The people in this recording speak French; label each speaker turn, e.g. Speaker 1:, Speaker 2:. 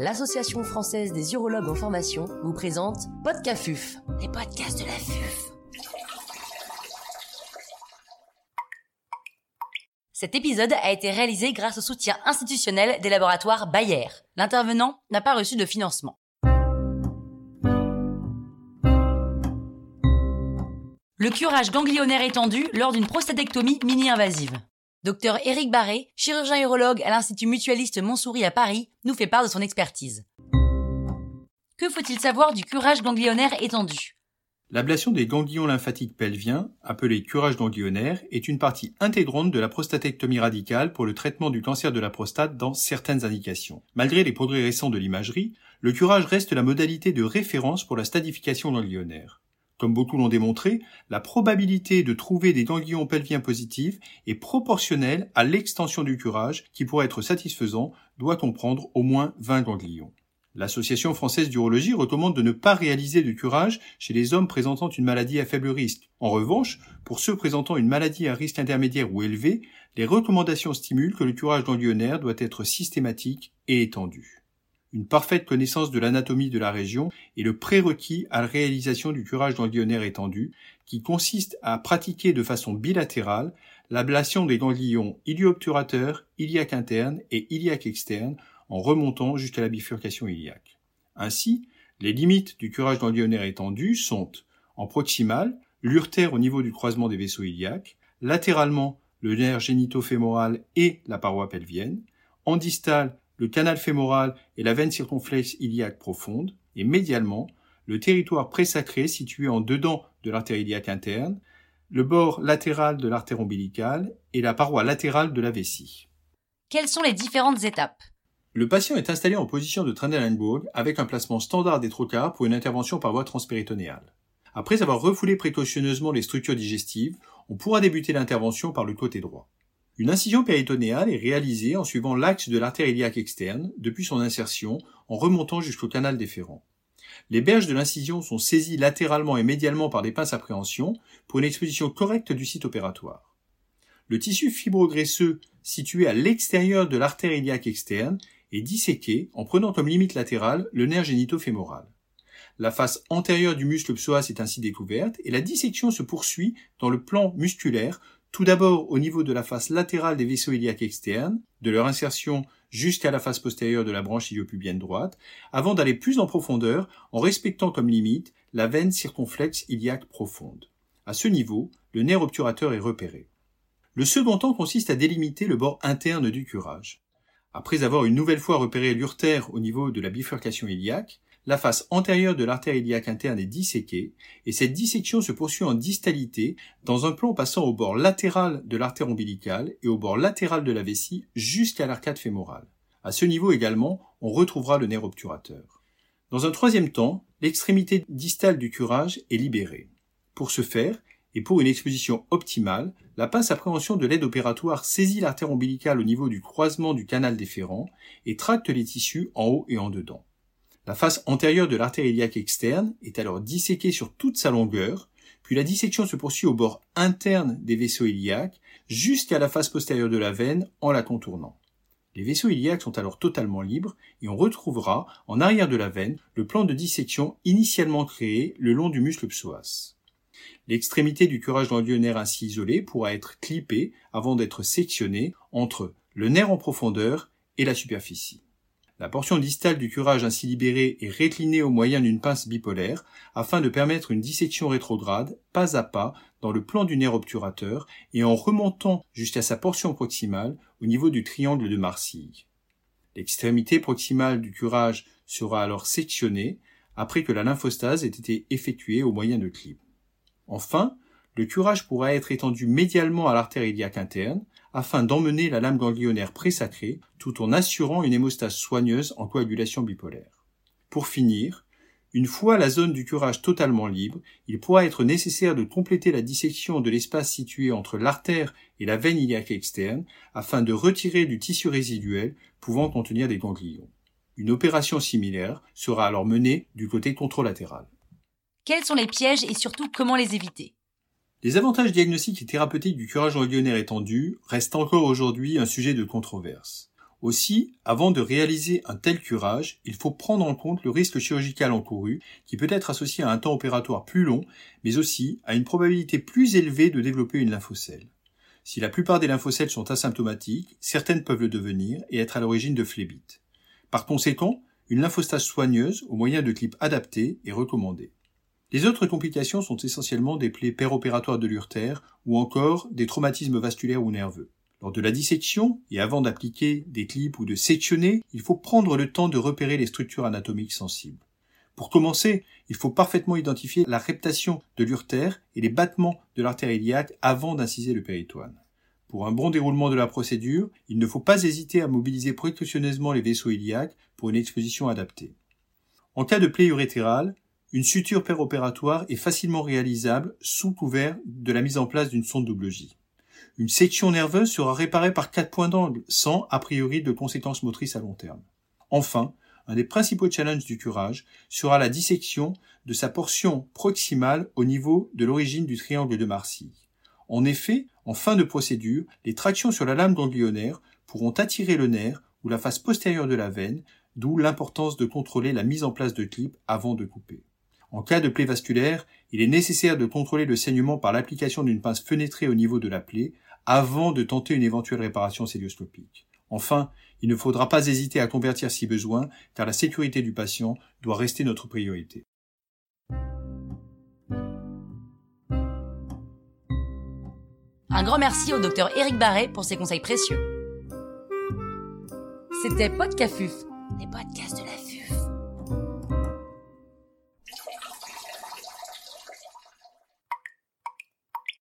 Speaker 1: l'Association française des urologues en formation vous présente Podcafuf, les podcasts de la FUF. Cet épisode a été réalisé grâce au soutien institutionnel des laboratoires Bayer. L'intervenant n'a pas reçu de financement. Le curage ganglionnaire étendu lors d'une prostatectomie mini-invasive. Docteur Éric Barré, chirurgien urologue à l'Institut mutualiste Montsouris à Paris, nous fait part de son expertise. Que faut-il savoir du curage ganglionnaire étendu?
Speaker 2: L'ablation des ganglions lymphatiques pelviens, appelé curage ganglionnaire, est une partie intégrante de la prostatectomie radicale pour le traitement du cancer de la prostate dans certaines indications. Malgré les progrès récents de l'imagerie, le curage reste la modalité de référence pour la stadification ganglionnaire. Comme beaucoup l'ont démontré, la probabilité de trouver des ganglions pelviens positifs est proportionnelle à l'extension du curage qui, pour être satisfaisant, doit comprendre au moins 20 ganglions. L'Association française d'urologie recommande de ne pas réaliser de curage chez les hommes présentant une maladie à faible risque. En revanche, pour ceux présentant une maladie à risque intermédiaire ou élevé, les recommandations stimulent que le curage ganglionnaire doit être systématique et étendu. Une parfaite connaissance de l'anatomie de la région est le prérequis à la réalisation du curage ganglionnaire étendu, qui consiste à pratiquer de façon bilatérale l'ablation des ganglions ilio-obturateurs, iliaque interne et iliaque externe en remontant jusqu'à la bifurcation iliaque. Ainsi, les limites du curage ganglionnaire étendu sont en proximal, l'urtère au niveau du croisement des vaisseaux iliaques, latéralement, le nerf génitofémoral et la paroi pelvienne, en distal, le canal fémoral et la veine circonflexe iliaque profonde, et médialement, le territoire présacré situé en dedans de l'artère iliaque interne, le bord latéral de l'artère ombilicale et la paroi latérale de la vessie.
Speaker 1: Quelles sont les différentes étapes?
Speaker 2: Le patient est installé en position de Trendelenburg avec un placement standard des trocars pour une intervention par voie transpéritonéale. Après avoir refoulé précautionneusement les structures digestives, on pourra débuter l'intervention par le côté droit. Une incision péritonéale est réalisée en suivant l'axe de l'artère iliaque externe depuis son insertion en remontant jusqu'au canal déférent. Les berges de l'incision sont saisies latéralement et médialement par des pinces à préhension pour une exposition correcte du site opératoire. Le tissu fibrograisseux situé à l'extérieur de l'artère iliaque externe est disséqué en prenant comme limite latérale le nerf génitofémoral. La face antérieure du muscle psoas est ainsi découverte et la dissection se poursuit dans le plan musculaire tout d'abord au niveau de la face latérale des vaisseaux iliaques externes, de leur insertion jusqu'à la face postérieure de la branche iliopubienne droite, avant d'aller plus en profondeur en respectant comme limite la veine circonflexe iliaque profonde. À ce niveau, le nerf obturateur est repéré. Le second temps consiste à délimiter le bord interne du curage. Après avoir une nouvelle fois repéré l'urtère au niveau de la bifurcation iliaque, la face antérieure de l'artère iliaque interne est disséquée, et cette dissection se poursuit en distalité dans un plan passant au bord latéral de l'artère ombilicale et au bord latéral de la vessie jusqu'à l'arcade fémorale. À ce niveau également, on retrouvera le nerf obturateur. Dans un troisième temps, l'extrémité distale du curage est libérée. Pour ce faire, et pour une exposition optimale, la pince appréhension de l'aide opératoire saisit l'artère ombilicale au niveau du croisement du canal déférent et tracte les tissus en haut et en dedans. La face antérieure de l'artère iliaque externe est alors disséquée sur toute sa longueur, puis la dissection se poursuit au bord interne des vaisseaux iliaques jusqu'à la face postérieure de la veine en la contournant. Les vaisseaux iliaques sont alors totalement libres et on retrouvera en arrière de la veine le plan de dissection initialement créé le long du muscle psoas. L'extrémité du curage ganglionnaire ainsi isolé pourra être clippée avant d'être sectionnée entre le nerf en profondeur et la superficie. La portion distale du curage ainsi libérée est réclinée au moyen d'une pince bipolaire afin de permettre une dissection rétrograde pas à pas dans le plan du nerf obturateur et en remontant jusqu'à sa portion proximale au niveau du triangle de Marcille. L'extrémité proximale du curage sera alors sectionnée après que la lymphostase ait été effectuée au moyen de clips. Enfin, le curage pourra être étendu médialement à l'artère iliaque interne afin d'emmener la lame ganglionnaire présacrée tout en assurant une hémostase soigneuse en coagulation bipolaire. Pour finir, une fois la zone du curage totalement libre, il pourra être nécessaire de compléter la dissection de l'espace situé entre l'artère et la veine iliaque externe afin de retirer du tissu résiduel pouvant contenir des ganglions. Une opération similaire sera alors menée du côté controlatéral.
Speaker 1: Quels sont les pièges et surtout comment les éviter?
Speaker 2: Les avantages diagnostiques et thérapeutiques du curage ganglionnaire étendu restent encore aujourd'hui un sujet de controverse. Aussi, avant de réaliser un tel curage, il faut prendre en compte le risque chirurgical encouru, qui peut être associé à un temps opératoire plus long, mais aussi à une probabilité plus élevée de développer une lymphocèle. Si la plupart des lymphocèles sont asymptomatiques, certaines peuvent le devenir et être à l'origine de phlébites. Par conséquent, une lymphostase soigneuse au moyen de clips adaptés est recommandée. Les autres complications sont essentiellement des plaies péropératoires de l'urtère ou encore des traumatismes vasculaires ou nerveux. Lors de la dissection, et avant d'appliquer des clips ou de sectionner, il faut prendre le temps de repérer les structures anatomiques sensibles. Pour commencer, il faut parfaitement identifier la reptation de l'urtère et les battements de l'artère iliaque avant d'inciser le péritoine. Pour un bon déroulement de la procédure, il ne faut pas hésiter à mobiliser précautionneusement les vaisseaux iliaques pour une exposition adaptée. En cas de plaie urétérale, une suture péropératoire est facilement réalisable sous couvert de la mise en place d'une sonde double J. Une section nerveuse sera réparée par quatre points d'angle, sans a priori de conséquences motrices à long terme. Enfin, un des principaux challenges du curage sera la dissection de sa portion proximale au niveau de l'origine du triangle de Marcy. En effet, en fin de procédure, les tractions sur la lame ganglionnaire pourront attirer le nerf ou la face postérieure de la veine, d'où l'importance de contrôler la mise en place de clips avant de couper. En cas de plaie vasculaire, il est nécessaire de contrôler le saignement par l'application d'une pince fenêtrée au niveau de la plaie avant de tenter une éventuelle réparation célioscopique. Enfin, il ne faudra pas hésiter à convertir si besoin, car la sécurité du patient doit rester notre priorité.
Speaker 1: Un grand merci au docteur Éric Barret pour ses conseils précieux. C'était Podcafuf, les podcasts de la.